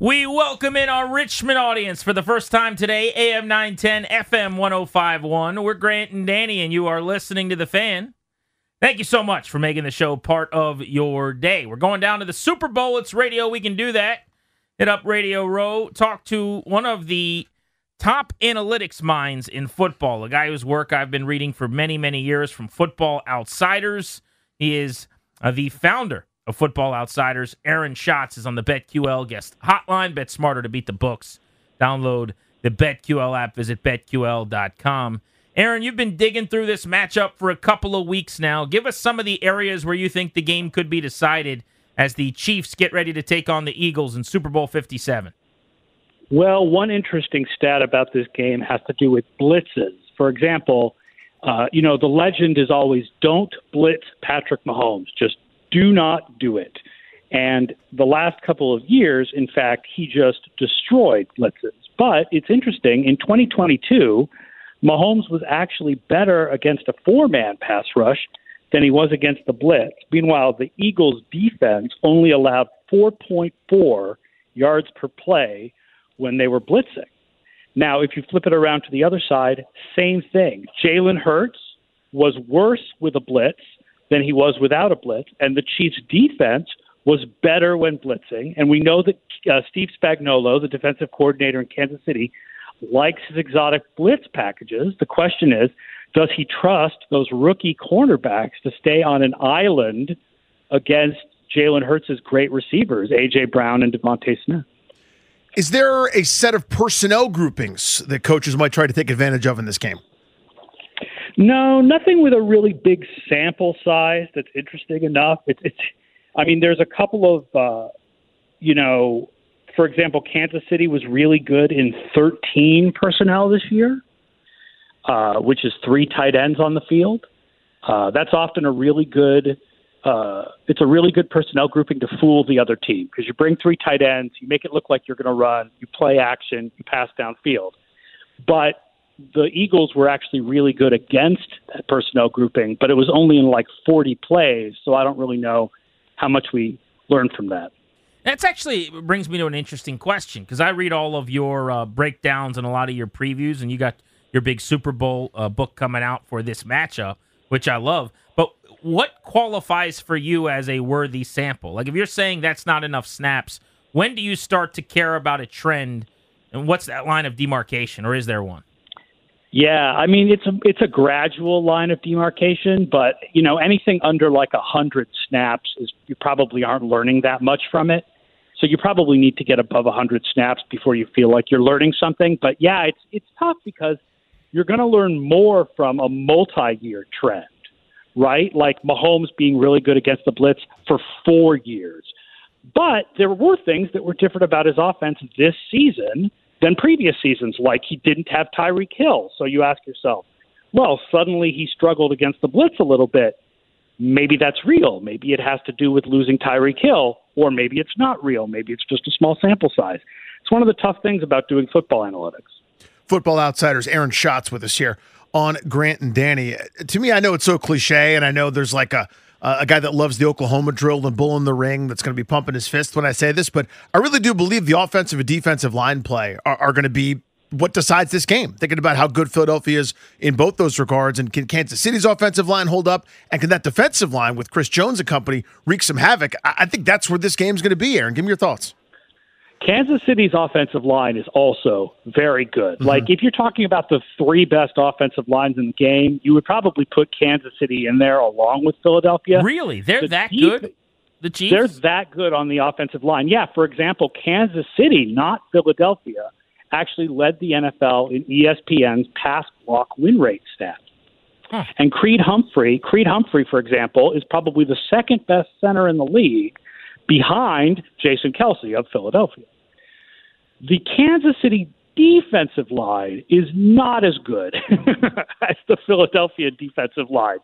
We welcome in our Richmond audience for the first time today, AM 910, FM 1051. We're Grant and Danny, and you are listening to The Fan. Thank you so much for making the show part of your day. We're going down to the Super Bowl. It's radio. We can do that. Hit up Radio Row. Talk to one of the top analytics minds in football, a guy whose work I've been reading for many, many years from Football Outsiders. He is uh, the founder of Football Outsiders. Aaron Schatz is on the BetQL guest hotline. Bet smarter to beat the books. Download the BetQL app. Visit betql.com. Aaron, you've been digging through this matchup for a couple of weeks now. Give us some of the areas where you think the game could be decided as the Chiefs get ready to take on the Eagles in Super Bowl 57. Well, one interesting stat about this game has to do with blitzes. For example, uh, you know, the legend is always don't blitz Patrick Mahomes. Just do not do it. And the last couple of years, in fact, he just destroyed blitzes. But it's interesting, in 2022, Mahomes was actually better against a four man pass rush than he was against the blitz. Meanwhile, the Eagles' defense only allowed 4.4 yards per play when they were blitzing. Now, if you flip it around to the other side, same thing. Jalen Hurts was worse with a blitz than he was without a blitz, and the Chiefs' defense was better when blitzing. And we know that uh, Steve Spagnuolo, the defensive coordinator in Kansas City, likes his exotic blitz packages. The question is, does he trust those rookie cornerbacks to stay on an island against Jalen Hurts' great receivers, A.J. Brown and DeVonta Smith? Is there a set of personnel groupings that coaches might try to take advantage of in this game? No, nothing with a really big sample size that's interesting enough. It's, it's I mean, there's a couple of, uh, you know, for example, Kansas City was really good in 13 personnel this year, uh, which is three tight ends on the field. Uh, that's often a really good. Uh, it's a really good personnel grouping to fool the other team because you bring three tight ends, you make it look like you're going to run, you play action, you pass downfield. But the Eagles were actually really good against that personnel grouping, but it was only in like 40 plays, so I don't really know how much we learned from that. That's actually brings me to an interesting question because I read all of your uh, breakdowns and a lot of your previews, and you got your big Super Bowl uh, book coming out for this matchup, which I love. But what qualifies for you as a worthy sample? Like if you're saying that's not enough snaps, when do you start to care about a trend, and what's that line of demarcation, or is there one? Yeah, I mean it's a it's a gradual line of demarcation, but you know anything under like a hundred snaps is you probably aren't learning that much from it. So you probably need to get above a 100 snaps before you feel like you're learning something. But yeah, it's it's tough because you're going to learn more from a multi-year trend, right? Like Mahomes being really good against the blitz for 4 years. But there were things that were different about his offense this season than previous seasons, like he didn't have Tyreek Hill. So you ask yourself, well, suddenly he struggled against the blitz a little bit maybe that's real. Maybe it has to do with losing Tyreek Hill, or maybe it's not real. Maybe it's just a small sample size. It's one of the tough things about doing football analytics. Football Outsiders, Aaron Schatz with us here on Grant and Danny. To me, I know it's so cliche, and I know there's like a Uh, a guy that loves the Oklahoma drill and bull in the ring that's going to be pumping his fist when I say this, but I really do believe the offensive and defensive line play are, are going to be what decides this game. Thinking about how good Philadelphia is in both those regards, and can Kansas City's offensive line hold up, and can that defensive line with Chris Jones and company wreak some havoc? I think that's where this game's going to be. Aaron, give me your thoughts. Kansas City's offensive line is also very good. Mm-hmm. Like if you're talking about the three best offensive lines in the game, you would probably put Kansas City in there along with Philadelphia. Really, they're the that deep, good. The Chiefs? They're that good on the offensive line. Yeah, for example, Kansas City, not Philadelphia, actually led the NFL in ESPN's pass block win rate stats. Huh. And Creed Humphrey, Creed Humphrey, for example, is probably the second best center in the league behind Jason Kelce of Philadelphia. The Kansas City defensive line is not as good as the Philadelphia defensive line.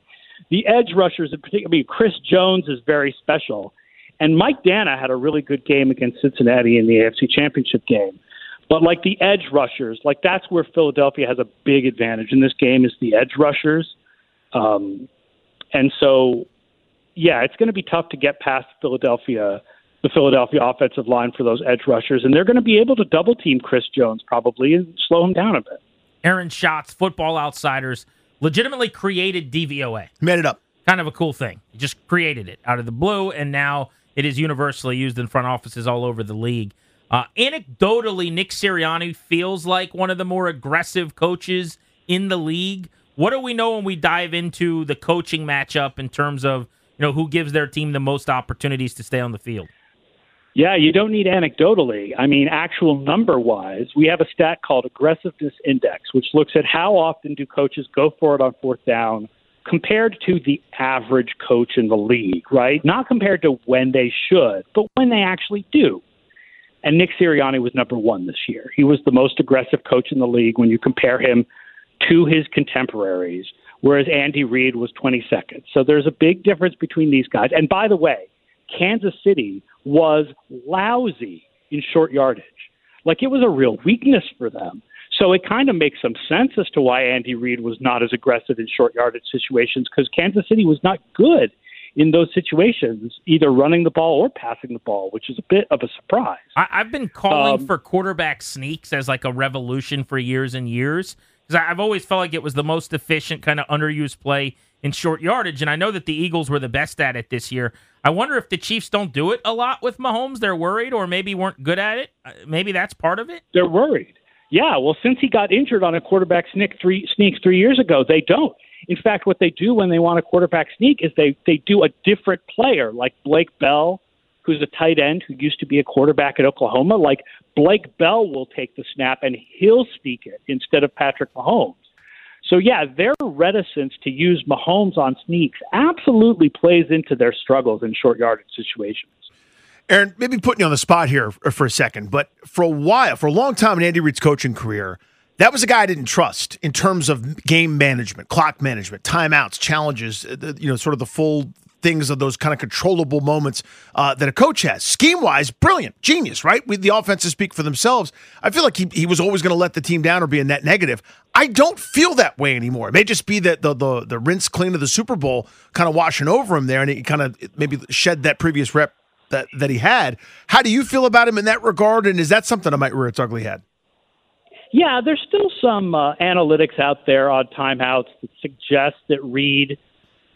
The edge rushers, in particular, I mean, Chris Jones is very special. And Mike Danna had a really good game against Cincinnati in the AFC Championship game. But like the edge rushers, like that's where Philadelphia has a big advantage in this game is the edge rushers. Um, and so, yeah, it's going to be tough to get past Philadelphia, the Philadelphia offensive line for those edge rushers, and they're going to be able to double team Chris Jones probably and slow him down a bit. Aaron Schatz, Football Outsiders, legitimately created DVOA. Made it up. Kind of a cool thing. He just created it out of the blue, and now it is universally used in front offices all over the league. Uh, anecdotally, Nick Sirianni feels like one of the more aggressive coaches in the league. What do we know when we dive into the coaching matchup in terms of you know who gives their team the most opportunities to stay on the field? Yeah, you don't need anecdotally. I mean, actual number wise, we have a stat called aggressiveness index, which looks at how often do coaches go for it on fourth down compared to the average coach in the league, right? Not compared to when they should, but when they actually do. And Nick Sirianni was number one this year. He was the most aggressive coach in the league when you compare him to his contemporaries, whereas Andy Reid was 22nd. So there's a big difference between these guys. And by the way, Kansas City was lousy in short yardage. Like it was a real weakness for them. So it kind of makes some sense as to why Andy Reid was not as aggressive in short yardage situations because Kansas City was not good in those situations, either running the ball or passing the ball, which is a bit of a surprise. I, have been calling um, for quarterback sneaks as like a revolution for years and years because I've always felt like it was the most efficient kind of underused play in short yardage, and I know that the Eagles were the best at it this year. I wonder if the Chiefs don't do it a lot with Mahomes. They're worried, or maybe weren't good at it. Uh, maybe that's part of it. They're worried. Yeah, well, since he got injured on a quarterback sneak three sneaks three years ago, they don't. In fact, what they do when they want a quarterback sneak is they they do a different player, like Blake Bell, who's a tight end who used to be a quarterback at Oklahoma. Like Blake Bell will take the snap and he'll sneak it instead of Patrick Mahomes. So yeah, their reticence to use Mahomes on sneaks absolutely plays into their struggles in short yardage situations. Aaron, maybe putting you on the spot here for a second, but for a while, for a long time in Andy Reid's coaching career, that was a guy I didn't trust in terms of game management, clock management, timeouts, challenges, uh, you know, sort of the full things of those kind of controllable moments uh, that a coach has. Scheme wise, brilliant, genius, right? We, the offenses speak for themselves. I feel like he, he was always going to let the team down or be a net negative. I don't feel that way anymore. It may just be that the the, the rinse clean of the Super Bowl kind of washing over him there, and he kind of maybe shed that previous rep that that he had. How do you feel about him in that regard? And is that something that might rear its ugly head? Yeah, there's still some uh, analytics out there on timeouts that suggest that Reid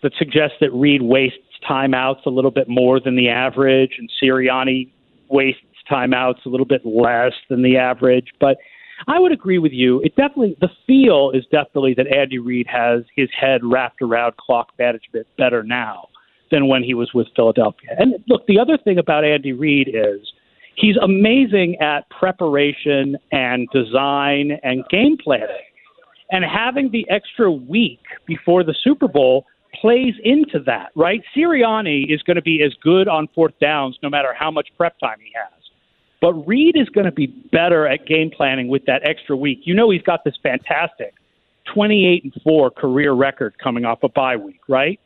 that suggests that Reid wastes timeouts a little bit more than the average, and Sirianni wastes timeouts a little bit less than the average. But I would agree with you. It definitely the feel is definitely that Andy Reid has his head wrapped around clock management better now than when he was with Philadelphia. And look, the other thing about Andy Reid is he's amazing at preparation and design and game planning. And having the extra week before the Super Bowl plays into that, right? Sirianni is going to be as good on fourth downs no matter how much prep time he has. But Reid is going to be better at game planning with that extra week. You know he's got this fantastic 28 and 4 career record coming off a bye week, right?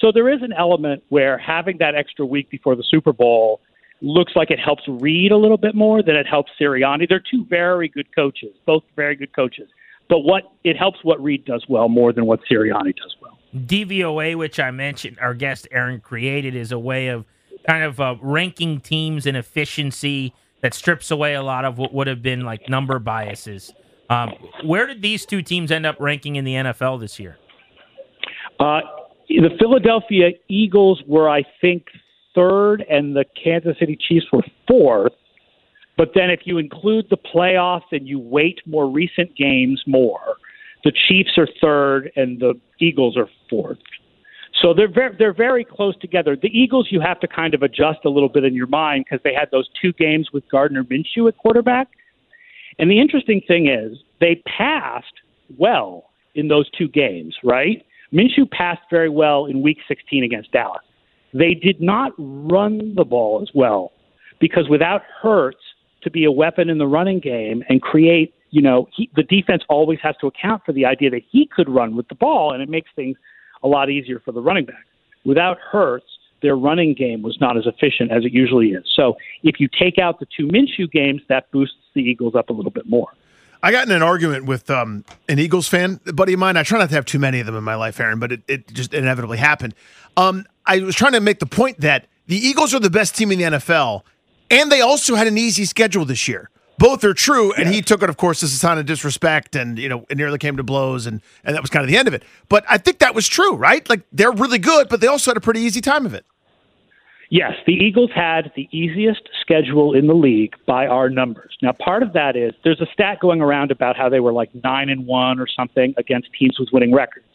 So there is an element where having that extra week before the Super Bowl looks like it helps Reid a little bit more than it helps Sirianni. They're two very good coaches, both very good coaches. But what it helps what Reid does well more than what Sirianni does well. DVOA, which I mentioned, our guest Aaron created, is a way of kind of uh, ranking teams in efficiency that strips away a lot of what would have been like number biases. Um, where did these two teams end up ranking in the NFL this year? Uh, the Philadelphia Eagles were, I think, third, and the Kansas City Chiefs were fourth. But then, if you include the playoffs and you weight more recent games more, the Chiefs are third and the Eagles are So they're very, they're very close together. The Eagles, you have to kind of adjust a little bit in your mind because they had those two games with Gardner Minshew at quarterback. And the interesting thing is they passed well in those two games, right? Minshew passed very well in Week 16 against Dallas. They did not run the ball as well because without Hurts to be a weapon in the running game and create, you know, he, the defense always has to account for the idea that he could run with the ball, and it makes things a lot easier for the running back. Without Hurts, their running game was not as efficient as it usually is. So if you take out the two Minshew games, that boosts the Eagles up a little bit more. I got in an argument with um, an Eagles fan, buddy of mine. I try not to have too many of them in my life, Aaron, but it, it just inevitably happened. Um, I was trying to make the point that the Eagles are the best team in the NFL, and they also had an easy schedule this year. Both are true, and he took it, of course, as a sign of disrespect, and you know, it nearly came to blows, and and that was kind of the end of it. But I think that was true, right? Like they're really good, but they also had a pretty easy time of it. Yes, the Eagles had the easiest schedule in the league by our numbers. Now, part of that is there's a stat going around about how they were like nine and one or something against teams with winning records.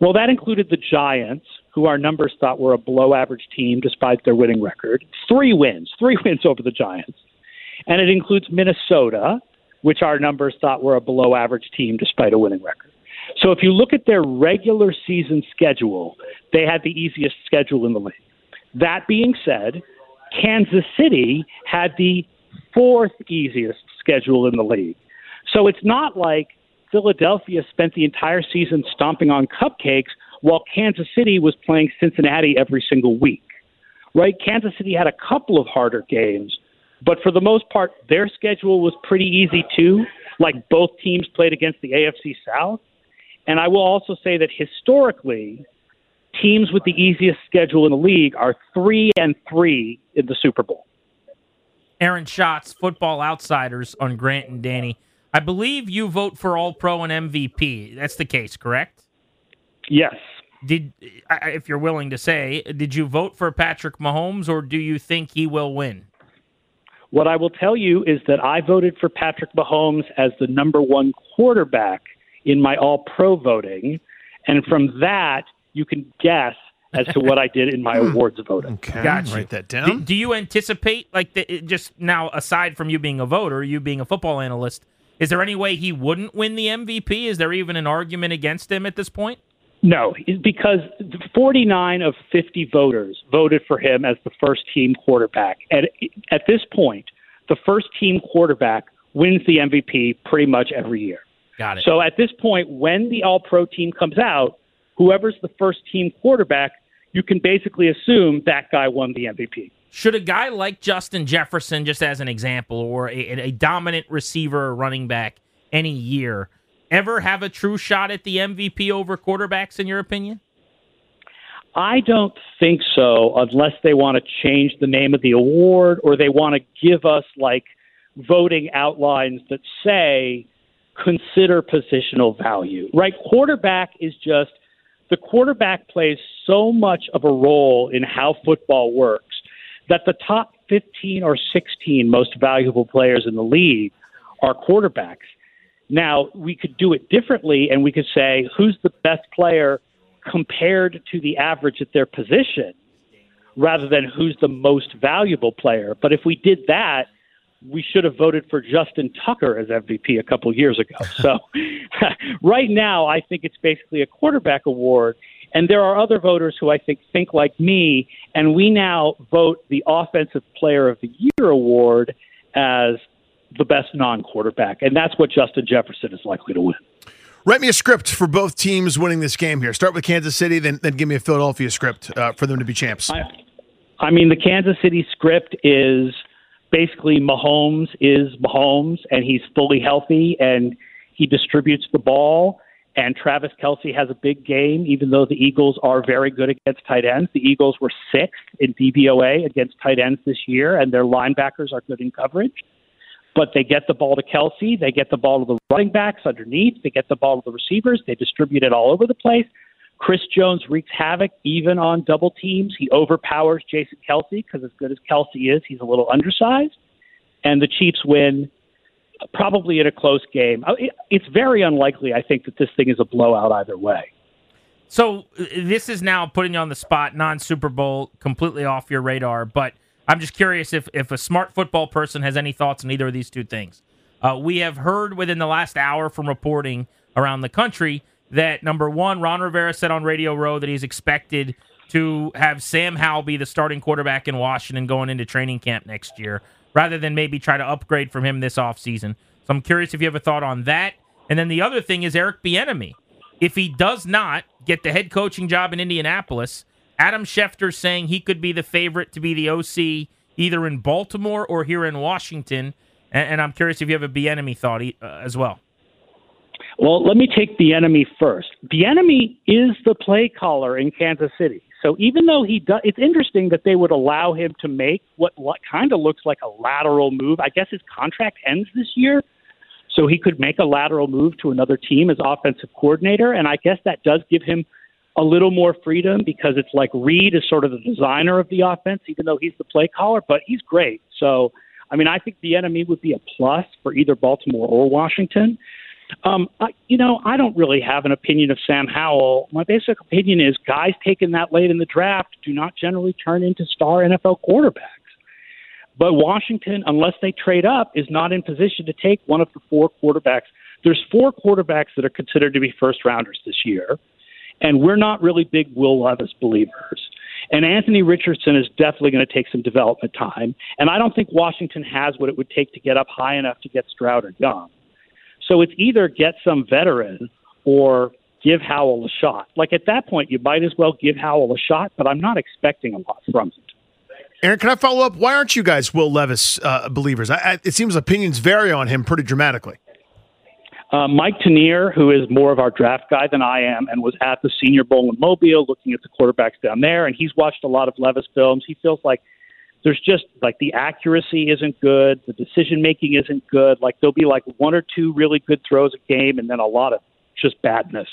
Well, that included the Giants, who our numbers thought were a below average team despite their winning record. Three wins, three wins over the Giants. And it includes Minnesota, which our numbers thought were a below average team despite a winning record. So if you look at their regular season schedule, they had the easiest schedule in the league. That being said, Kansas City had the fourth easiest schedule in the league. So it's not like Philadelphia spent the entire season stomping on cupcakes while Kansas City was playing Cincinnati every single week. Right? Kansas City had a couple of harder games, but for the most part, their schedule was pretty easy too. Like both teams played against the AFC South. And I will also say that historically, teams with the easiest schedule in the league are three and three in the Super Bowl. Aaron Schatz, Football Outsiders on Grant and Danny. I believe you vote for All Pro and MVP. That's the case, correct? Yes. Did if you're willing to say, did you vote for Patrick Mahomes or do you think he will win? What I will tell you is that I voted for Patrick Mahomes as the number one quarterback in my All Pro voting. And from that, you can guess as to what I did in my hmm. awards voting. Okay, Got you. write that Do, down. do you anticipate, like, the, just now, aside from you being a voter, you being a football analyst, is there any way he wouldn't win the MVP? Is there even an argument against him at this point? No, because 49 of 50 voters voted for him as the first team quarterback. At, at this point, the first team quarterback wins the MVP pretty much every year. Got it. So at this point, when the All Pro team comes out, whoever's the first team quarterback, you can basically assume that guy won the MVP. Should a guy like Justin Jefferson, just as an example, or a, a dominant receiver or running back any year, ever have a true shot at the MVP over quarterbacks, in your opinion? I don't think so, unless they want to change the name of the award or they want to give us like voting outlines that say consider positional value. Right? Quarterback is just the quarterback plays so much of a role in how football works that the top 15 or 16 most valuable players in the league are quarterbacks. Now, we could do it differently and we could say who's the best player compared to the average at their position rather than who's the most valuable player. But if we did that, we should have voted for Justin Tucker as MVP a couple years ago. So right now, I think it's basically a quarterback award. And there are other voters who I think think like me, and we now vote the Offensive Player of the Year award as the best non quarterback. And that's what Justin Jefferson is likely to win. Write me a script for both teams winning this game here. Start with Kansas City, then then give me a Philadelphia script uh, for them to be champs. I, I mean, the Kansas City script is basically Mahomes is Mahomes, and he's fully healthy, and he distributes the ball. And Travis Kelce has a big game, even though the Eagles are very good against tight ends. The Eagles were sixth in DVOA against tight ends this year, and their linebackers are good in coverage. But they get the ball to Kelce, they get the ball to the running backs underneath, they get the ball to the receivers, they distribute it all over the place. Chris Jones wreaks havoc even on double teams. He overpowers Jason Kelce because, as good as Kelce is, he's a little undersized. And the Chiefs win probably in a close game. It's very unlikely, I think, that this thing is a blowout either way. So uh, this is now putting you on the spot, non Super Bowl, completely off your radar. But I'm just curious if if a smart football person has any thoughts on either of these two things. Uh, we have heard within the last hour from reporting around the country that number one, Ron Rivera said on Radio Row that he's expected to have Sam Howell be the starting quarterback in Washington going into training camp next year, rather than maybe try to upgrade from him this offseason. So I'm curious if you have a thought on that. And then the other thing is Eric Bieniemy. If he does not get the head coaching job in Indianapolis, Adam Schefter saying he could be the favorite to be the OC either in Baltimore or here in Washington. And, and I'm curious if you have a Bieniemy thought uh, as well. Well, let me take Bieniemy first. Bieniemy is the play caller in Kansas City. So even though he does, it's interesting that they would allow him to make what, what kind of looks like a lateral move. I guess his contract ends this year, so he could make a lateral move to another team as offensive coordinator. And I guess that does give him a little more freedom because it's like Reid is sort of the designer of the offense, even though he's the play caller. But he's great. So I mean, I think Bieniemy would be a plus for either Baltimore or Washington. Um, I, you know, I don't really have an opinion of Sam Howell. My basic opinion is guys taken that late in the draft do not generally turn into star NFL quarterbacks. But Washington, unless they trade up, is not in position to take one of the four quarterbacks. There's four quarterbacks that are considered to be first rounders this year, and we're not really big Will Levis believers. And Anthony Richardson is definitely going to take some development time. And I don't think Washington has what it would take to get up high enough to get Stroud or Young. So it's either get some veteran or give Howell a shot. Like at that point, you might as well give Howell a shot, but I'm not expecting a lot from it. Aaron, can I follow up? Why aren't you guys Will Levis uh, believers? I, I, it seems opinions vary on him pretty dramatically. Uh, Mike Tanier, who is more of our draft guy than I am, and was at the Senior Bowl in Mobile looking at the quarterbacks down there, and he's watched a lot of Levis films. He feels like there's just like the accuracy isn't good, the decision making isn't good. Like there'll be like one or two really good throws a game, and then a lot of just badness.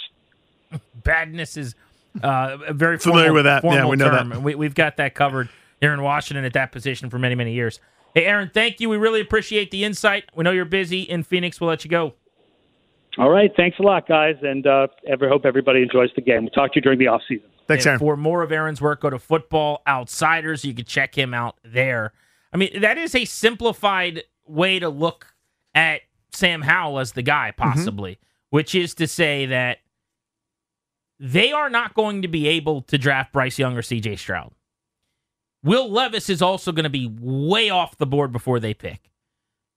badness is uh, a very familiar formal, with that. Yeah, we know term. that. We, we've got that covered here in Washington at that position for many, many years. Hey, Aaron, thank you. We really appreciate the insight. We know you're busy in Phoenix. We'll let you go. All right. Thanks a lot, guys. And uh, ever hope everybody enjoys the game. We'll talk to you during the off season. Thanks, Aaron. For more of Aaron's work, go to Football Outsiders. You can check him out there. I mean, that is a simplified way to look at Sam Howell as the guy, Mm-hmm. possibly, mm-hmm. which is to say that they are not going to be able to draft Bryce Young or CJ Stroud. Will Levis is also going to be way off the board before they pick.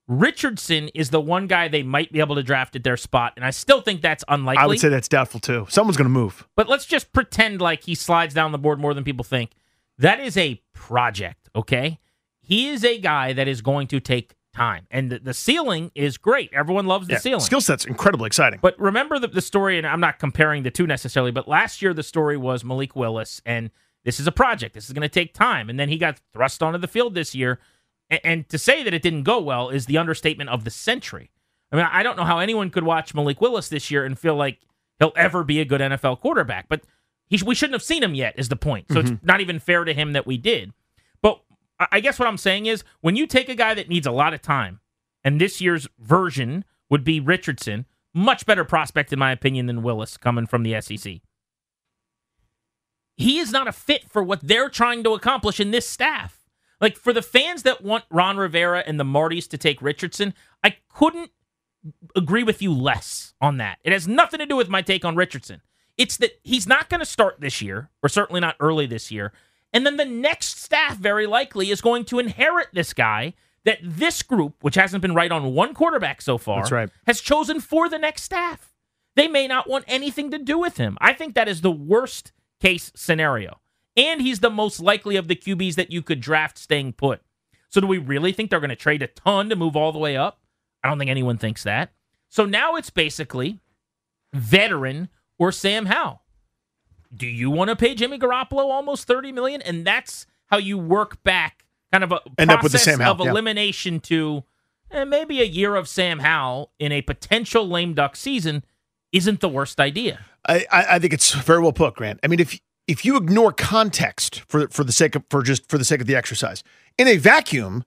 Richardson is the one guy they might be able to draft at their spot, and I still think that's unlikely. I would say that's doubtful too. Someone's going to move. But let's just pretend like he slides down the board more than people think. That is a project, okay? He is a guy that is going to take time, and the, the ceiling is great. Everyone loves the Yeah, ceiling. Skill set's incredibly exciting. But remember the, the story, and I'm not comparing the two necessarily, but last year the story was Malik Willis, and this is a project. This is going to take time. And then he got thrust onto the field this year. And, and to say that it didn't go well is the understatement of the century. I mean, I don't know how anyone could watch Malik Willis this year and feel like he'll ever be a good NFL quarterback. But he, we shouldn't have seen him yet, is the point. So it's mm-hmm. not even fair to him that we did. But I guess what I'm saying is when you take a guy that needs a lot of time, and this year's version would be Richardson, much better prospect, in my opinion, than Willis coming from the SEC. He is not a fit for what they're trying to accomplish in this staff. Like for the fans that want Ron Rivera and the Martys to take Richardson, I couldn't agree with you less on that. It has nothing to do with my take on Richardson. It's that he's not going to start this year, or certainly not early this year. And then the next staff, very likely, is going to inherit this guy that this group, which hasn't been right on one quarterback so far, right. has chosen for the next staff. They may not want anything to do with him. I think that is the worst case scenario. And he's the most likely of the QBs that you could draft staying put. So do we really think they're going to trade a ton to move all the way up? I don't think anyone thinks that. So now it's basically veteran or Sam Howell. Do you want to pay Jimmy Garoppolo almost 30 million and that's how you work back kind of a End up with the process Sam Howell, of yeah. elimination to eh, maybe a year of Sam Howell in a potential lame duck season isn't the worst idea. I, I think it's very well put, Grant. I mean, if if you ignore context for for the sake of for just for the sake of the exercise, in a vacuum,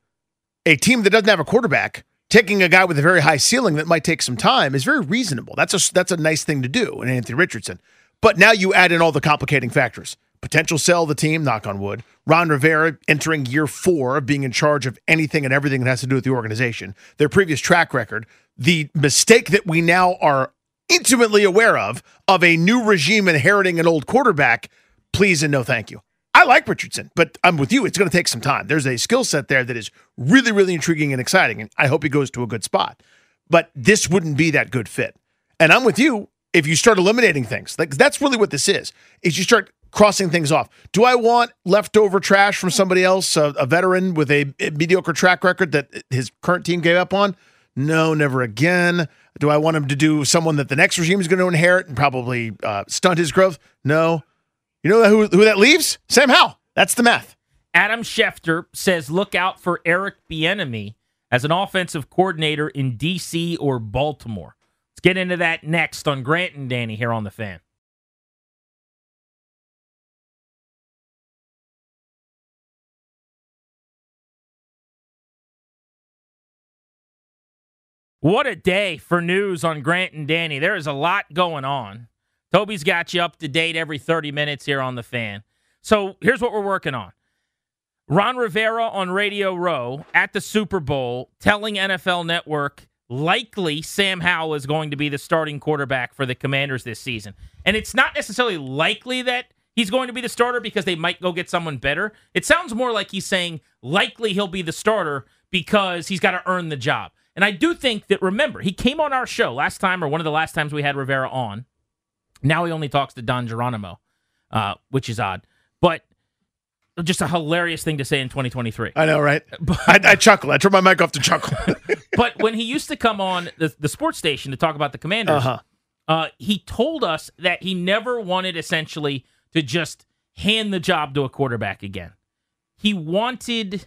a team that doesn't have a quarterback taking a guy with a very high ceiling that might take some time is very reasonable. That's a that's a nice thing to do in Anthony Richardson. But now you add in all the complicating factors. Potential sell the team, knock on wood. Ron Rivera entering year four of being in charge of anything and everything that has to do with the organization. Their previous track record, the mistake that we now are intimately aware of, of a new regime inheriting an old quarterback, please and no thank you. I like Richardson, but I'm with you. It's going to take some time. There's a skill set there that is really, really intriguing and exciting, and I hope he goes to a good spot. But this wouldn't be that good fit. And I'm with you. If you start eliminating things, like that's really what this is, is you start crossing things off. Do I want leftover trash from somebody else, a, a veteran with a, a mediocre track record that his current team gave up on? No, never again. Do I want him to do someone that the next regime is going to inherit and probably uh, stunt his growth? No. You know who, who that leaves? Sam Howell. That's the math. Adam Schefter says look out for Eric Bieniemy as an offensive coordinator in D.C. or Baltimore. Let's get into that next on Grant and Danny here on the Fan. What a day for news on Grant and Danny. There is a lot going on. Toby's got you up to date every 30 minutes here on the fan. So here's what we're working on. Ron Rivera on Radio Row at the Super Bowl telling NFL Network likely Sam Howell is going to be the starting quarterback for the Commanders this season. And it's not necessarily likely that he's going to be the starter because they might go get someone better. It sounds more like he's saying likely he'll be the starter because he's got to earn the job. And I do think that, remember, he came on our show last time or one of the last times we had Rivera on. Now he only talks to Don Geronimo, uh, which is odd. But just a hilarious thing to say in 2023. I know, right? I, I chuckle. I turn my mic off to chuckle. but when he used to come on the, the sports station to talk about the Commanders, uh-huh. uh, he told us that he never wanted essentially to just hand the job to a quarterback again. He wanted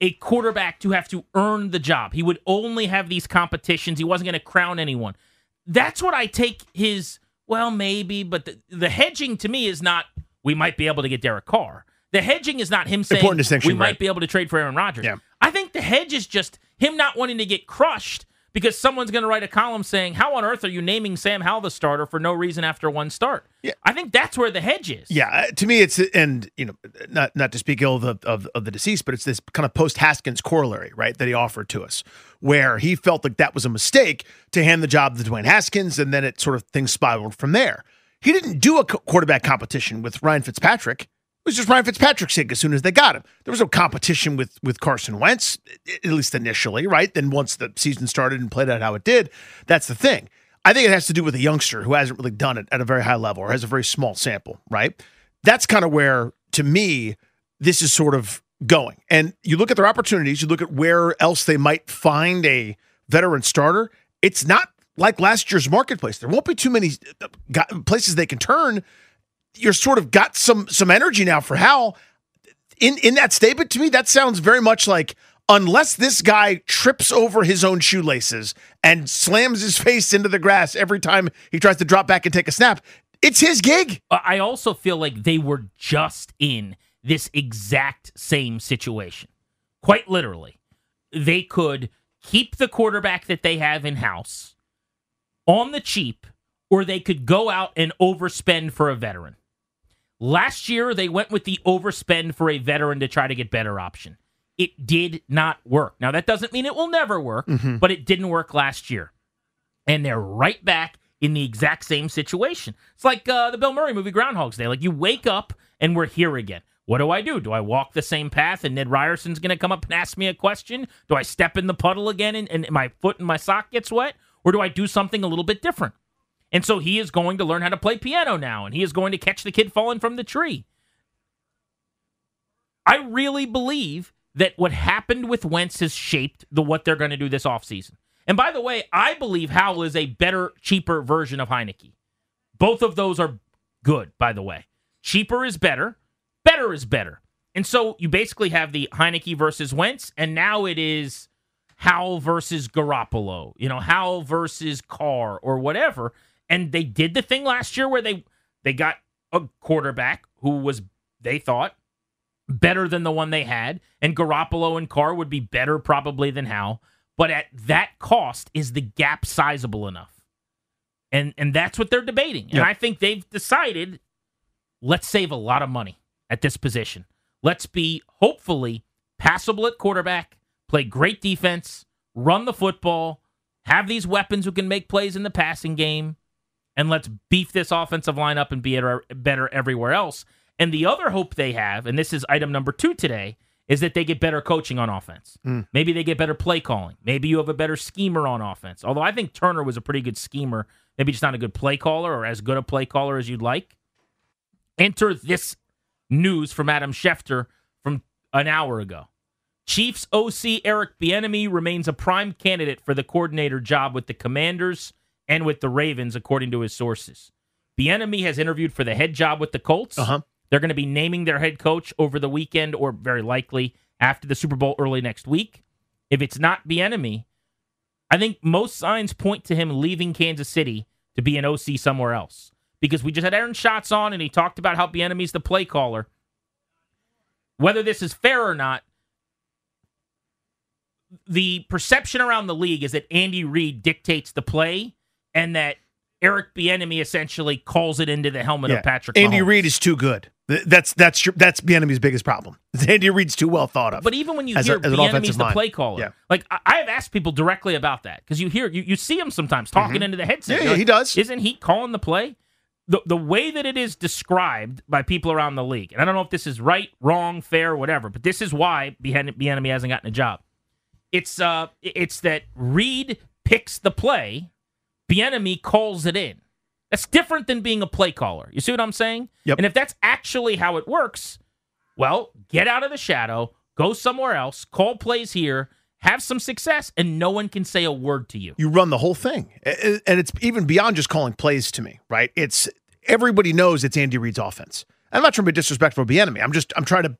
a quarterback to have to earn the job. He would only have these competitions. He wasn't going to crown anyone. That's what I take his, well, maybe, but the, the hedging to me is not we might be able to get Derek Carr. The hedging is not him saying we might right. be able to trade for Aaron Rodgers. Yeah. I think the hedge is just him not wanting to get crushed because someone's going to write a column saying, "How on earth are you naming Sam Howell the starter for no reason after one start?" Yeah. I think that's where the hedge is. Yeah, uh, to me, it's and you know, not not to speak ill of the, of, of the deceased, but it's this kind of post Haskins corollary, right, that he offered to us, where he felt like that was a mistake to hand the job to Dwayne Haskins, and then it sort of things spiraled from there. He didn't do a quarterback competition with Ryan Fitzpatrick. It was just Ryan Fitzpatrick's sick as soon as they got him. There was no competition with with Carson Wentz, at least initially, right? Then once the season started and played out how it did, that's the thing. I think it has to do with a youngster who hasn't really done it at a very high level or has a very small sample, right? That's kind of where, to me, this is sort of going. And you look at their opportunities, you look at where else they might find a veteran starter. It's not like last year's marketplace. There won't be too many uh, places they can turn. You're sort of got some some energy now for Howell. In in that statement, to me, that sounds very much like unless this guy trips over his own shoelaces and slams his face into the grass every time he tries to drop back and take a snap, it's his gig. Uh, I also feel like they were just in this exact same situation. Quite literally. They could keep the quarterback that they have in house on the cheap, or they could go out and overspend for a veteran. Last year, they went with the overspend for a veteran to try to get better option. It did not work. Now, that doesn't mean it will never work, but it didn't work last year. And they're right back in the exact same situation. It's like uh, the Bill Murray movie Groundhog's Day. Like you wake up and we're here again. What do I do? Do I walk the same path and Ned Ryerson's going to come up and ask me a question? Do I step in the puddle again and, and my foot and my sock gets wet? Or do I do something a little bit different? And so he is going to learn how to play piano now and he is going to catch the kid falling from the tree. I really believe that what happened with Wentz has shaped the what they're going to do this offseason. And by the way, I believe Howell is a better, cheaper version of Heineke. Both of those are good, by the way. Cheaper is better, better is better. And so you basically have the Heineke versus Wentz, and now it is Howell versus Garoppolo, you know, Howell versus Carr or whatever. And they did the thing last year where they they got a quarterback who was they thought better than the one they had, and Garoppolo and Carr would be better probably than Howell. But at that cost, is the gap sizable enough? And and that's what they're debating. And Yep. I think they've decided let's save a lot of money at this position. Let's be hopefully passable at quarterback, play great defense, run the football, have these weapons who can make plays in the passing game, and let's beef this offensive line up and be better, everywhere else. And the other hope they have, and this is item number two today, is that they get better coaching on offense. Mm. Maybe they get better play calling. Maybe you have a better schemer on offense. Although I think Turner was a pretty good schemer, maybe just not a good play caller or as good a play caller as you'd like. Enter this news from Adam Schefter from an hour ago. Chiefs OC Eric Bieniemy remains a prime candidate for the coordinator job with the Commanders and with the Ravens, according to his sources. Bieniemy has interviewed for the head job with the Colts. Uh-huh. They're going to be naming their head coach over the weekend, or very likely after the Super Bowl early next week. If it's not Bieniemy, I think most signs point to him leaving Kansas City to be an OC somewhere else. Because we just had Aaron Schatz on, and he talked about how Bieniemy's the play caller. Whether this is fair or not, the perception around the league is that Andy Reid dictates the play, and that Eric Bieniemy essentially calls it into the helmet of Patrick. Andy. Reid is too good. That's that's your, that's Bieniemy's biggest problem. Andy Reid's too well thought of. But even when you As hear Bieniemy's the mind. play caller, Yeah. like I, I have asked people directly about that because you hear you, you see him sometimes talking into the headset. Mm-hmm. Yeah, yeah, he does. Isn't he calling the play? The the way that it is described by people around the league, and I don't know if this is right, wrong, fair, whatever, but this is why Bieniemy hasn't gotten a job. It's uh, it's that Reid picks the play, Bieniemy calls it in. That's different than being a play caller. You see what I'm saying? Yep. And if that's actually how it works, well, get out of the shadow, go somewhere else, call plays here, have some success, and no one can say a word to you. you run the whole thing, and it's even beyond just calling plays to me. Right? It's everybody knows it's Andy Reid's offense. I'm not trying to be disrespectful to Bieniemy. I'm just I'm trying to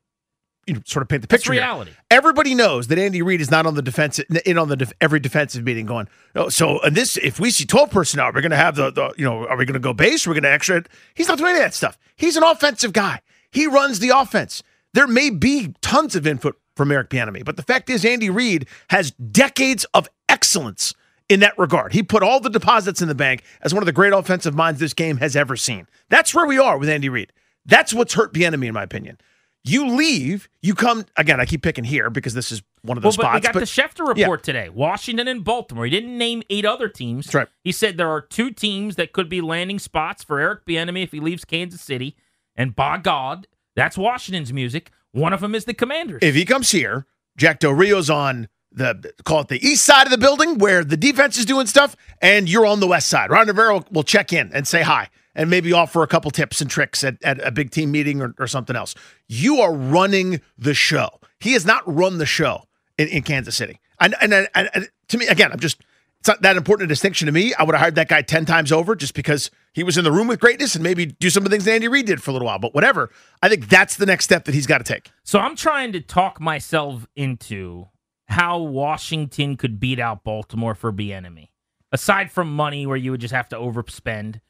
you know, sort of paint the That's picture. here. reality. Everybody knows that Andy Reid is not on the defensive in on the def, every defensive meeting going. Oh, so and this if we see twelve personnel, we're going to have the, the you know are we going to go base? We're going to extra. He's not doing any of that stuff. He's an offensive guy. He runs the offense. There may be tons of input from Eric Bieniemy, but the fact is Andy Reid has decades of excellence in that regard. He put all the deposits in the bank as one of the great offensive minds this game has ever seen. That's where we are with Andy Reid. That's what's hurt Bieniemy, in my opinion. You leave, you come again. I keep picking here because this is one of Well, those but we spots. got but the Schefter report today. Washington and Baltimore. He didn't name eight other teams. That's right. He said there are two teams that could be landing spots for Eric Bieniemy if he leaves Kansas City. And by God, that's Washington's music. One of them is the Commanders. if he comes here, Jack Del Rio's on the call it the east side of the building where the defense is doing stuff, and you're on the west side. Ron Rivera will, will check in and say hi and maybe offer a couple tips and tricks at, at a big team meeting or, or something else. You are running the show. He has not run the show in, in Kansas City. And, and, and, and to me, again, I'm just it's not that important a distinction to me. I would have hired that guy 10 times over just because he was in the room with greatness and maybe do some of the things Andy Reid did for a little while. But whatever. I think that's the next step that he's got to take. So I'm trying to talk myself into how Washington could beat out Baltimore for Bieniemy. Aside from money, where you would just have to overspend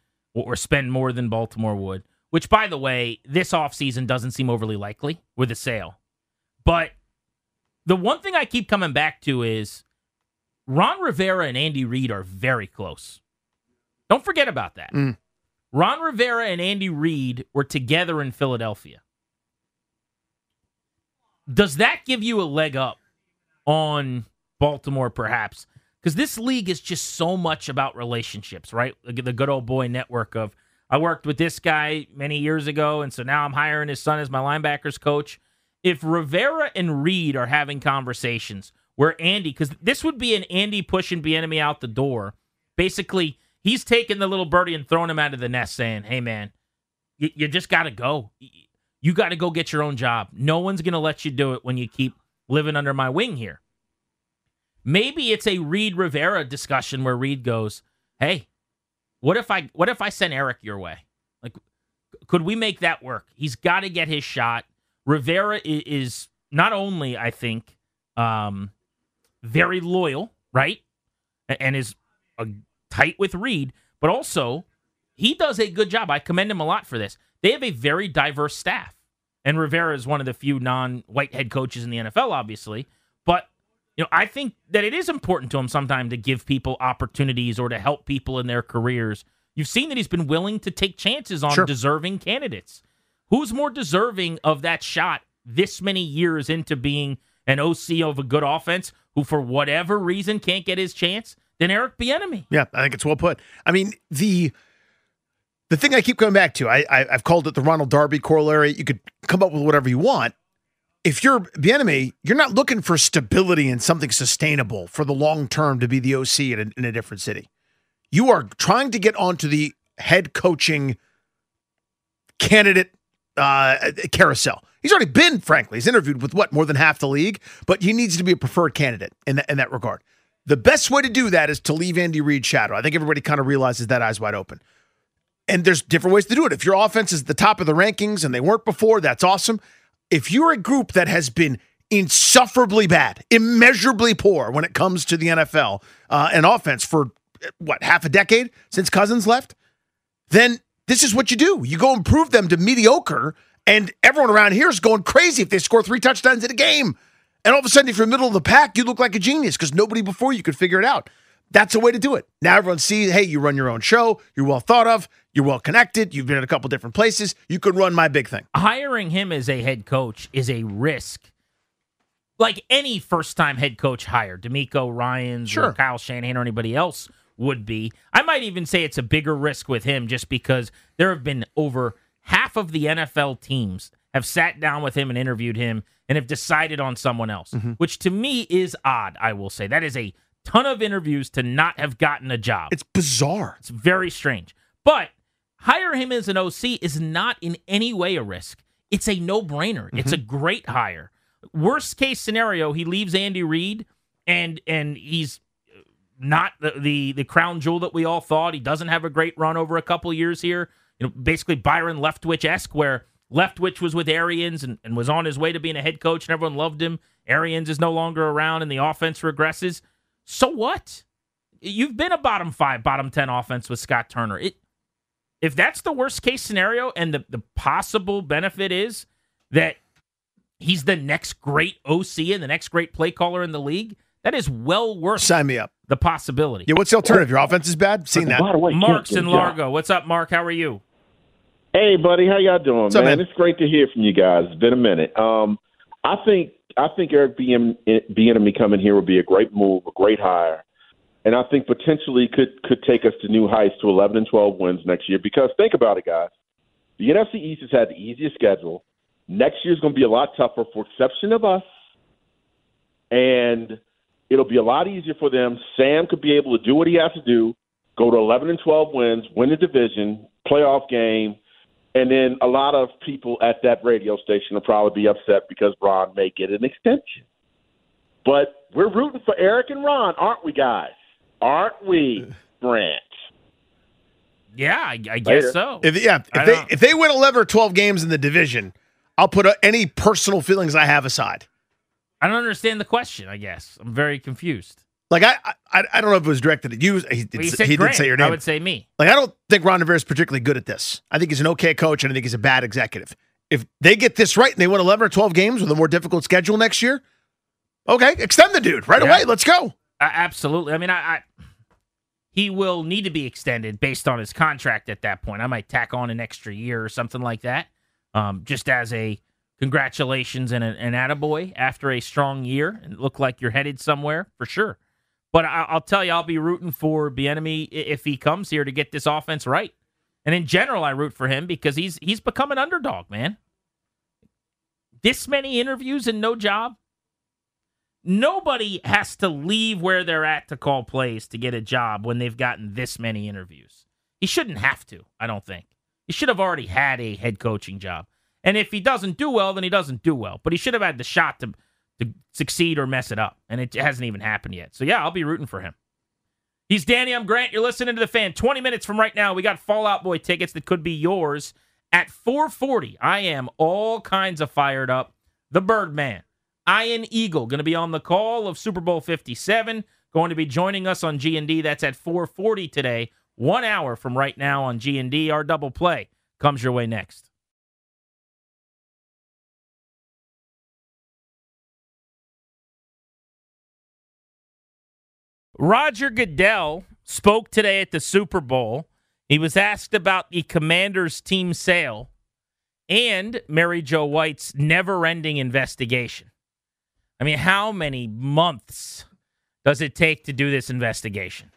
or, spend more than Baltimore would, which, by the way, this offseason doesn't seem overly likely with a sale. But the one thing I keep coming back to is Ron Rivera and Andy Reid are very close. Don't forget about that. Mm. Ron Rivera and Andy Reid were together in Philadelphia. Does that give you a leg up on Baltimore, perhaps? Because this league is just so much about relationships, right? The good old boy network of I worked with this guy many years ago, and so now I'm hiring his son as my linebackers coach. If Rivera and Reid are having conversations where Andy, because this would be an Andy pushing Bieniemy out the door, basically he's taking the little birdie and throwing him out of the nest, saying, "Hey man, you, you just got to go. You got to go get your own job. No one's to let you do it when you keep living under my wing here. Maybe it's a Reid Rivera discussion where Reid goes, "Hey, what if I what if I send Eric your way? Like, could we make that work? He's got to get his shot. Rivera is, not only, I think, um, very loyal, right, and is uh, tight with Reid, but also he does a good job. I commend him a lot for this. They have a very diverse staff, and Rivera is one of the few non-white head coaches in the NFL, obviously. You know, I think that it is important to him sometimes to give people opportunities or to help people in their careers. You've seen that he's been willing to take chances on Sure. deserving candidates. Who's more deserving of that shot this many years into being an OC of a good offense who, for whatever reason, can't get his chance than Eric Bieniemy? Yeah, I think it's well put. I mean, the the thing I keep coming back to, I, I I've called it the Ronald Darby corollary. You could come up with whatever you want. If you're Bieniemy, you're not looking for stability and something sustainable for the long term to be the OC in a, in a different city. You are trying to get onto the head coaching candidate uh, carousel. He's already been, frankly, he's interviewed with what more than half the league, but he needs to be a preferred candidate in that, in that regard. The best way to do that is to leave Andy Reid shadow. I think everybody kind of realizes that eyes wide open. And there's different ways to do it. If your offense is the top of the rankings and they weren't before, that's awesome. If you're a group that has been insufferably bad, immeasurably poor when it comes to the NFL uh, and offense for what half a decade since Cousins left, then this is what you do. You go improve them to mediocre, and everyone around here is going crazy if they score three touchdowns in a game. And all of a sudden, if you're middle of the pack, you look like a genius because nobody before you could figure it out. That's a way to do it. Now everyone sees, hey, you run your own show, you're well thought of, you're well connected, you've been in a couple different places, you could run my big thing. hiring him as a head coach is a risk. Like any first time head coach hire, DeMeco, Ryans, or Sure. Kyle Shanahan, or anybody else would be. I might even say it's a bigger risk with him just because there have been over half of the NFL teams have sat down with him and interviewed him and have decided on someone else, mm-hmm. which to me is odd, I will say. That is a ton of interviews to not have gotten a job. It's bizarre. It's very strange. But hire him as an OC is not in any way a risk. It's a no brainer. It's mm-hmm. a great hire. Worst case scenario, he leaves Andy Reid and and he's not the, the the crown jewel that we all thought. He doesn't have a great run over a couple years here. You know, basically Byron Leftwich esque, where Leftwich was with Arians and, and was on his way to being a head coach, and everyone loved him. Arians is no longer around, and the offense regresses. So what? You've been a bottom five, bottom ten offense with Scott Turner. It if that's the worst case scenario, and the, the possible benefit is that he's the next great OC and the next great play caller in the league, that is well worth Sign me up. the possibility. Yeah, what's the alternative? Your offense is bad? Seen that. Way, Mark's Kent, in good job. Largo. What's up, Mark? How are you? Hey, buddy, how y'all doing, What's up, man? man? It's great to hear from you guys. It's been a minute. Um, I think I think Eric being Bieniemy coming here would be a great move, a great hire, and I think potentially could could take us to new heights to 11 and 12 wins next year. Because think about it, guys. The NFC East has had the easiest schedule. Next year's going to be a lot tougher, for exception of us, and it'll be a lot easier for them. Sam could be able to do what he has to do, go to 11 and 12 wins, win the division, playoff game, and then a lot of people at that radio station will probably be upset because Ron may get an extension. But we're rooting for Eric and Ron, aren't we, guys? Aren't we, Grant? Yeah, I, I guess Later. so. If, yeah, if they don't- if they win eleven or twelve games in the division, I'll put uh, any personal feelings I have aside. I don't understand the question. I guess I'm very confused. Like I, I, I don't know if it was directed at you. He, did, Well, you he Grant. did say your name. I would say me. Like I don't think Ron Rivera is particularly good at this. I think he's an okay coach, and I think he's a bad executive. If they get this right and they win eleven or twelve games with a more difficult schedule next year, okay, extend the dude right Yeah. away. Let's go. Uh, absolutely. I mean, I, I he will need to be extended based on his contract at that point. I might tack on an extra year or something like that, um, just as a congratulations and an attaboy after a strong year and look like you're headed somewhere for sure. But I, I'll tell you, I'll be rooting for Bieniemy i- if he comes here to get this offense right. And in general, I root for him because he's he's become an underdog, man. This many interviews and no job. Nobody has to leave where they're at to call plays to get a job when they've gotten this many interviews. He shouldn't have to, I don't think. He should have already had a head coaching job. And if he doesn't do well, then he doesn't do well. But he should have had the shot to, to succeed or mess it up. And it hasn't even happened yet. So, yeah, I'll be rooting for him. He's Danny. I'm Grant. You're listening to the fan. 20 minutes from right now, we got Fall Out Boy tickets that could be yours at 440. I am all kinds of fired up. The Birdman, Ian Eagle, going to be on the call of Super Bowl 57. Going to be joining us on G&D. That's at 440 today. One hour from right now on G&D. Our double play comes your way next. Roger Goodell spoke today at the Super Bowl. He was asked about the Commanders team sale and Mary Jo White's never ending investigation. I mean, how many months does it take to do this investigation?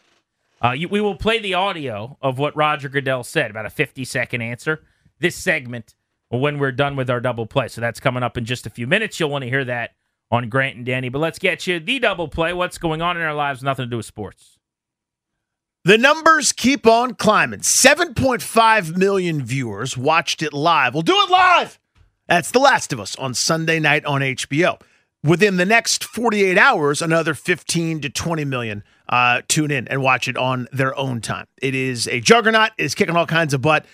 Uh, you, we will play the audio of what Roger Goodell said, about a 50 second answer, this segment when we're done with our double play. So that's coming up in just a few minutes. You'll want to hear that on Grant and Danny. But let's get you the double play. What's going on in our lives? Nothing to do with sports. The numbers keep on climbing. 7.5 million viewers watched it live. We'll do it live. That's The Last of Us on Sunday night on HBO. Within the next 48 hours, another 15 to 20 million uh, tune in and watch it on their own time. It is a juggernaut. It is kicking all kinds of butt.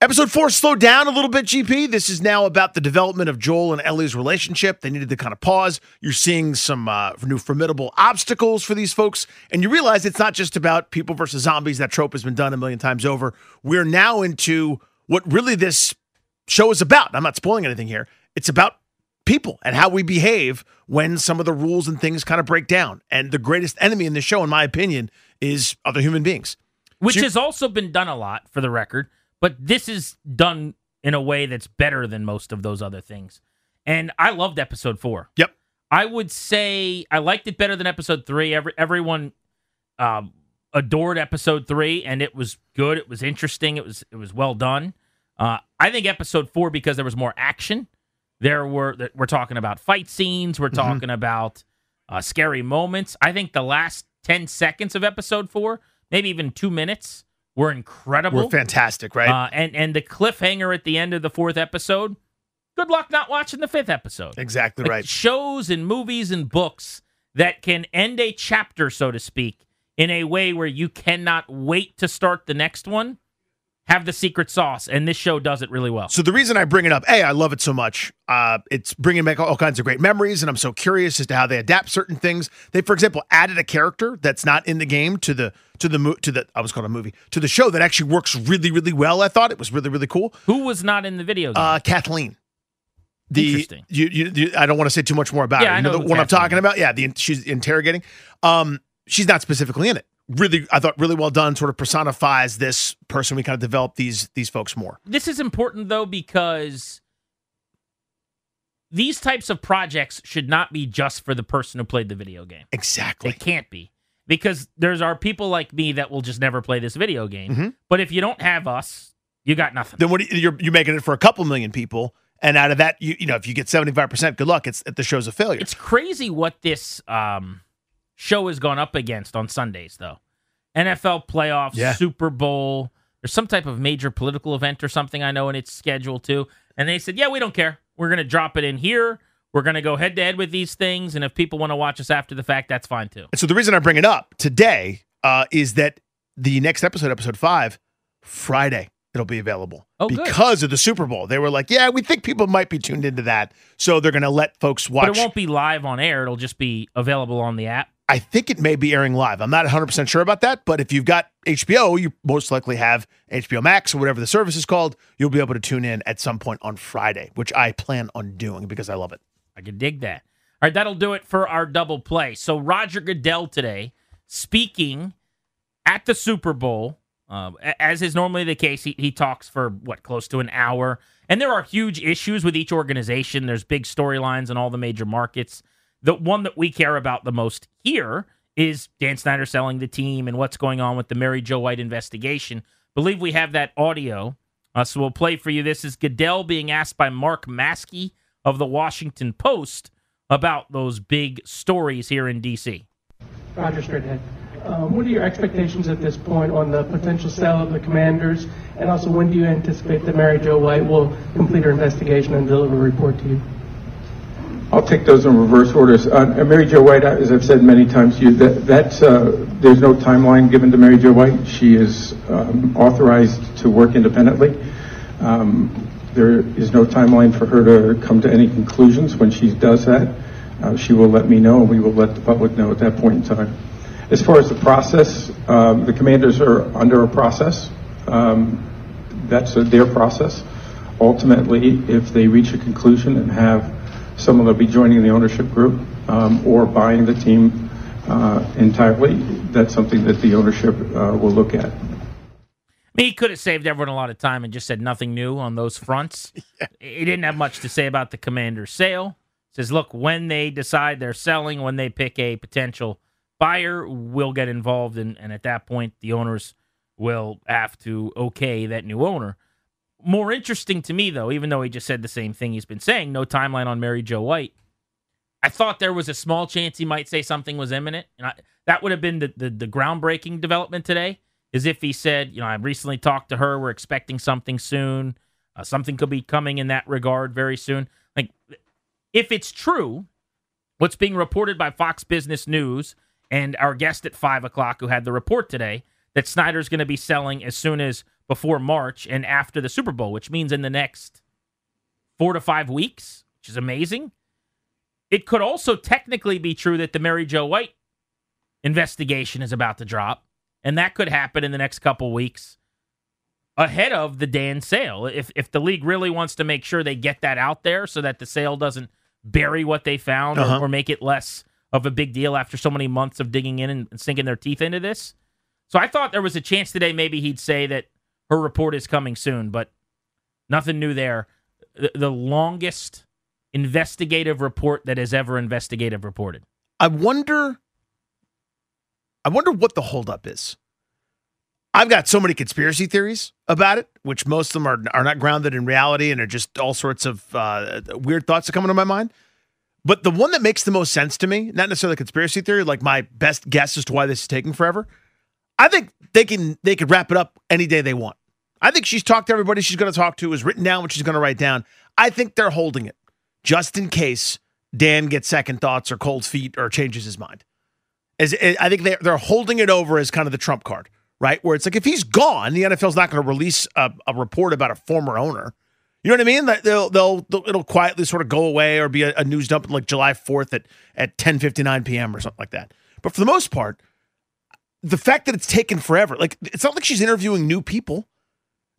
Episode four slowed down a little bit, GP. This is now about the development of Joel and Ellie's relationship. They needed to kind of pause. You're seeing some uh, new formidable obstacles for these folks. And you realize it's not just about people versus zombies. That trope has been done a million times over. We're now into what really this show is about. I'm not spoiling anything here. It's about people and how we behave when some of the rules and things kind of break down. And the greatest enemy in the show, in my opinion, is other human beings. Which So- has also been done a lot, for the record. But this is done in a way that's better than most of those other things. And I loved episode four. Yep. I would say I liked it better than episode three. Every everyone um, adored episode three, and it was good. It was interesting. It was it was well done. Uh, I think episode four because there was more action. There were we're talking about fight scenes. We're talking about uh, scary moments. I think the last ten seconds of episode four, maybe even two minutes, were incredible. We're fantastic, right? Uh, and and the cliffhanger at the end of the fourth episode. Good luck not watching the fifth episode. exactly Like, right. Shows and movies and books that can end a chapter, so to speak, in a way where you cannot wait to start the next one. Have the secret sauce, and this show does it really well. So the reason I bring it up, a, I love it so much. Uh, it's bringing back all kinds of great memories, and I'm so curious as to how they adapt certain things. They, for example, added a character that's not in the game to the to the mo- to the I was called a movie to the show that actually works really really well. I thought it was really really cool. Who was not in the video game? Uh, Kathleen. The, Interesting. You, you, you, I don't want to say too much more about Yeah, it. I know, know the one I'm talking about. Yeah, the she's interrogating. Um, she's not specifically in it. Really, I thought really well done. Sort of personifies this person. We kind of develop these these folks more. this is important though because these types of projects should not be just for the person who played the video game. Exactly. They can't be because there's are people like me that will just never play this video game. Mhm. But if you don't have us, you got nothing. then what you- you're you're making it for a couple million people, and out of that, you you know, if you get seventy five percent, good luck. It's the show's a failure. It's crazy what this um, show has gone up against on Sundays, though. NFL playoffs, Yeah. Super Bowl. There's some type of major political event or something I know and its scheduled too. And they said, "Yeah, we don't care. We're going to drop it in here. We're going to go head to head with these things, and if people want to watch us after the fact, that's fine too." And so the reason I bring it up today uh, is that the next episode, episode five, Friday, it'll be available Oh, good. because of the Super Bowl. They were like, "Yeah, we think people might be tuned into that, so they're going to let folks watch." But it won't be live on air. It'll just be available on the app. I think it may be airing live. I'm not 100% sure about that, but if you've got HBO, you most likely have HBO Max or whatever the service is called. You'll be able to tune in at some point on Friday, which I plan on doing because I love it. I can dig that. All right, that'll do it for our double play. So Roger Goodell today speaking at the Super Bowl, uh, as is normally the case. He, he talks for what close to an hour, and there are huge issues with each organization. There's big storylines in all the major markets. The one that we care about the most here is Dan Snyder selling the team and what's going on with the Mary Jo White investigation. Believe we have that audio, uh, so we'll play for you. This is Goodell being asked by Mark Maske of the Washington Post about those big stories here in D.C. Roger Straighthead. Um, what are your expectations at this point on the potential sale of the commanders? And also, when do you anticipate that Mary Jo White will complete her investigation and deliver a report to you? I'll take those in reverse orders. Uh, Mary Jo White, uh, as I've said many times to you, that, that's, uh, there's no timeline given to Mary Jo White. She is um, authorized to work independently. Um, there is no timeline for her to come to any conclusions. When she does that, uh, she will let me know, and we will let the public know at that point in time. As far as the process, um, the commanders are under a process. Um, that's uh, their process. Ultimately, if they reach a conclusion and have someone that'll be joining the ownership group um, or buying the team, uh, entirely, that's something that the ownership uh, will look at. He could have saved everyone a lot of time and just said nothing new on those fronts. yeah. He didn't have much to say about the commander's sale. Says, look, when they decide they're selling, when they pick a potential buyer, we'll get involved, and, and at that point, the owners will have to okay that new owner. More interesting to me, though, even though he just said the same thing he's been saying, no timeline on Mary Jo White. I thought there was a small chance he might say something was imminent, and I, that would have been the, the, the groundbreaking development today. Is if he said, you know, I recently talked to her, we're expecting something soon, uh, something could be coming in that regard very soon. Like, if it's true, what's being reported by Fox Business News and our guest at five o'clock who had the report today that Snyder's going to be selling as soon as before March and after the Super Bowl, which means in the next four to five weeks, which is amazing. It could also technically be true that the Mary Jo White investigation is about to drop, and that could happen in the next couple weeks ahead of the Dan sale. If if the league really wants to make sure they get that out there so that the sale doesn't bury what they found uh-huh. or, or, make it less of a big deal after so many months of digging in and sinking their teeth into this. So I thought there was a chance today maybe he'd say that her report is coming soon, but nothing new there. The, the longest investigative report that has ever investigative reported. I wonder I wonder what the holdup is. I've got so many conspiracy theories about it, which most of them are, are not grounded in reality and are just all sorts of uh, weird thoughts that come into my mind. But the one that makes the most sense to me, not necessarily a conspiracy theory, like my best guess as to why this is taking forever, I think they can they could wrap it up any day they want. I think she's talked to everybody she's going to talk to, has written down what she's going to write down. I think they're holding it just in case Dan gets second thoughts or cold feet or changes his mind. As eh, I think they're, they're holding it over as kind of the trump card, right? Where it's like if he's gone, the NFL's not going to release a, a, report about a former owner. You know what I mean? They'll, they'll, they'll it'll quietly sort of go away or be a, a news dump like July 4th at, at 10 59 p.m. or something like that. But for the most part, the fact that it's taken forever, like it's not like she's interviewing new people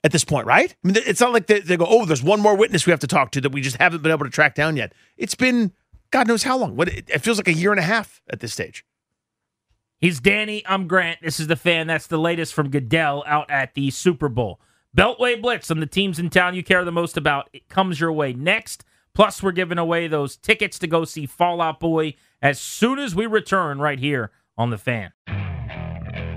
at this point, right? I mean, it's not like they, they, go, oh, there's one more witness we have to talk to that we just haven't been able to track down yet. It's been God knows how long. What it feels like a year and a half at this stage. He's Danny. I'm Grant. This is the fan. That's the latest from Goodell out at the Super Bowl. Beltway Blitz on the teams in town you care the most about. It comes your way next. Plus, we're giving away those tickets to go see Fall Out Boy as soon as we return right here on the fan.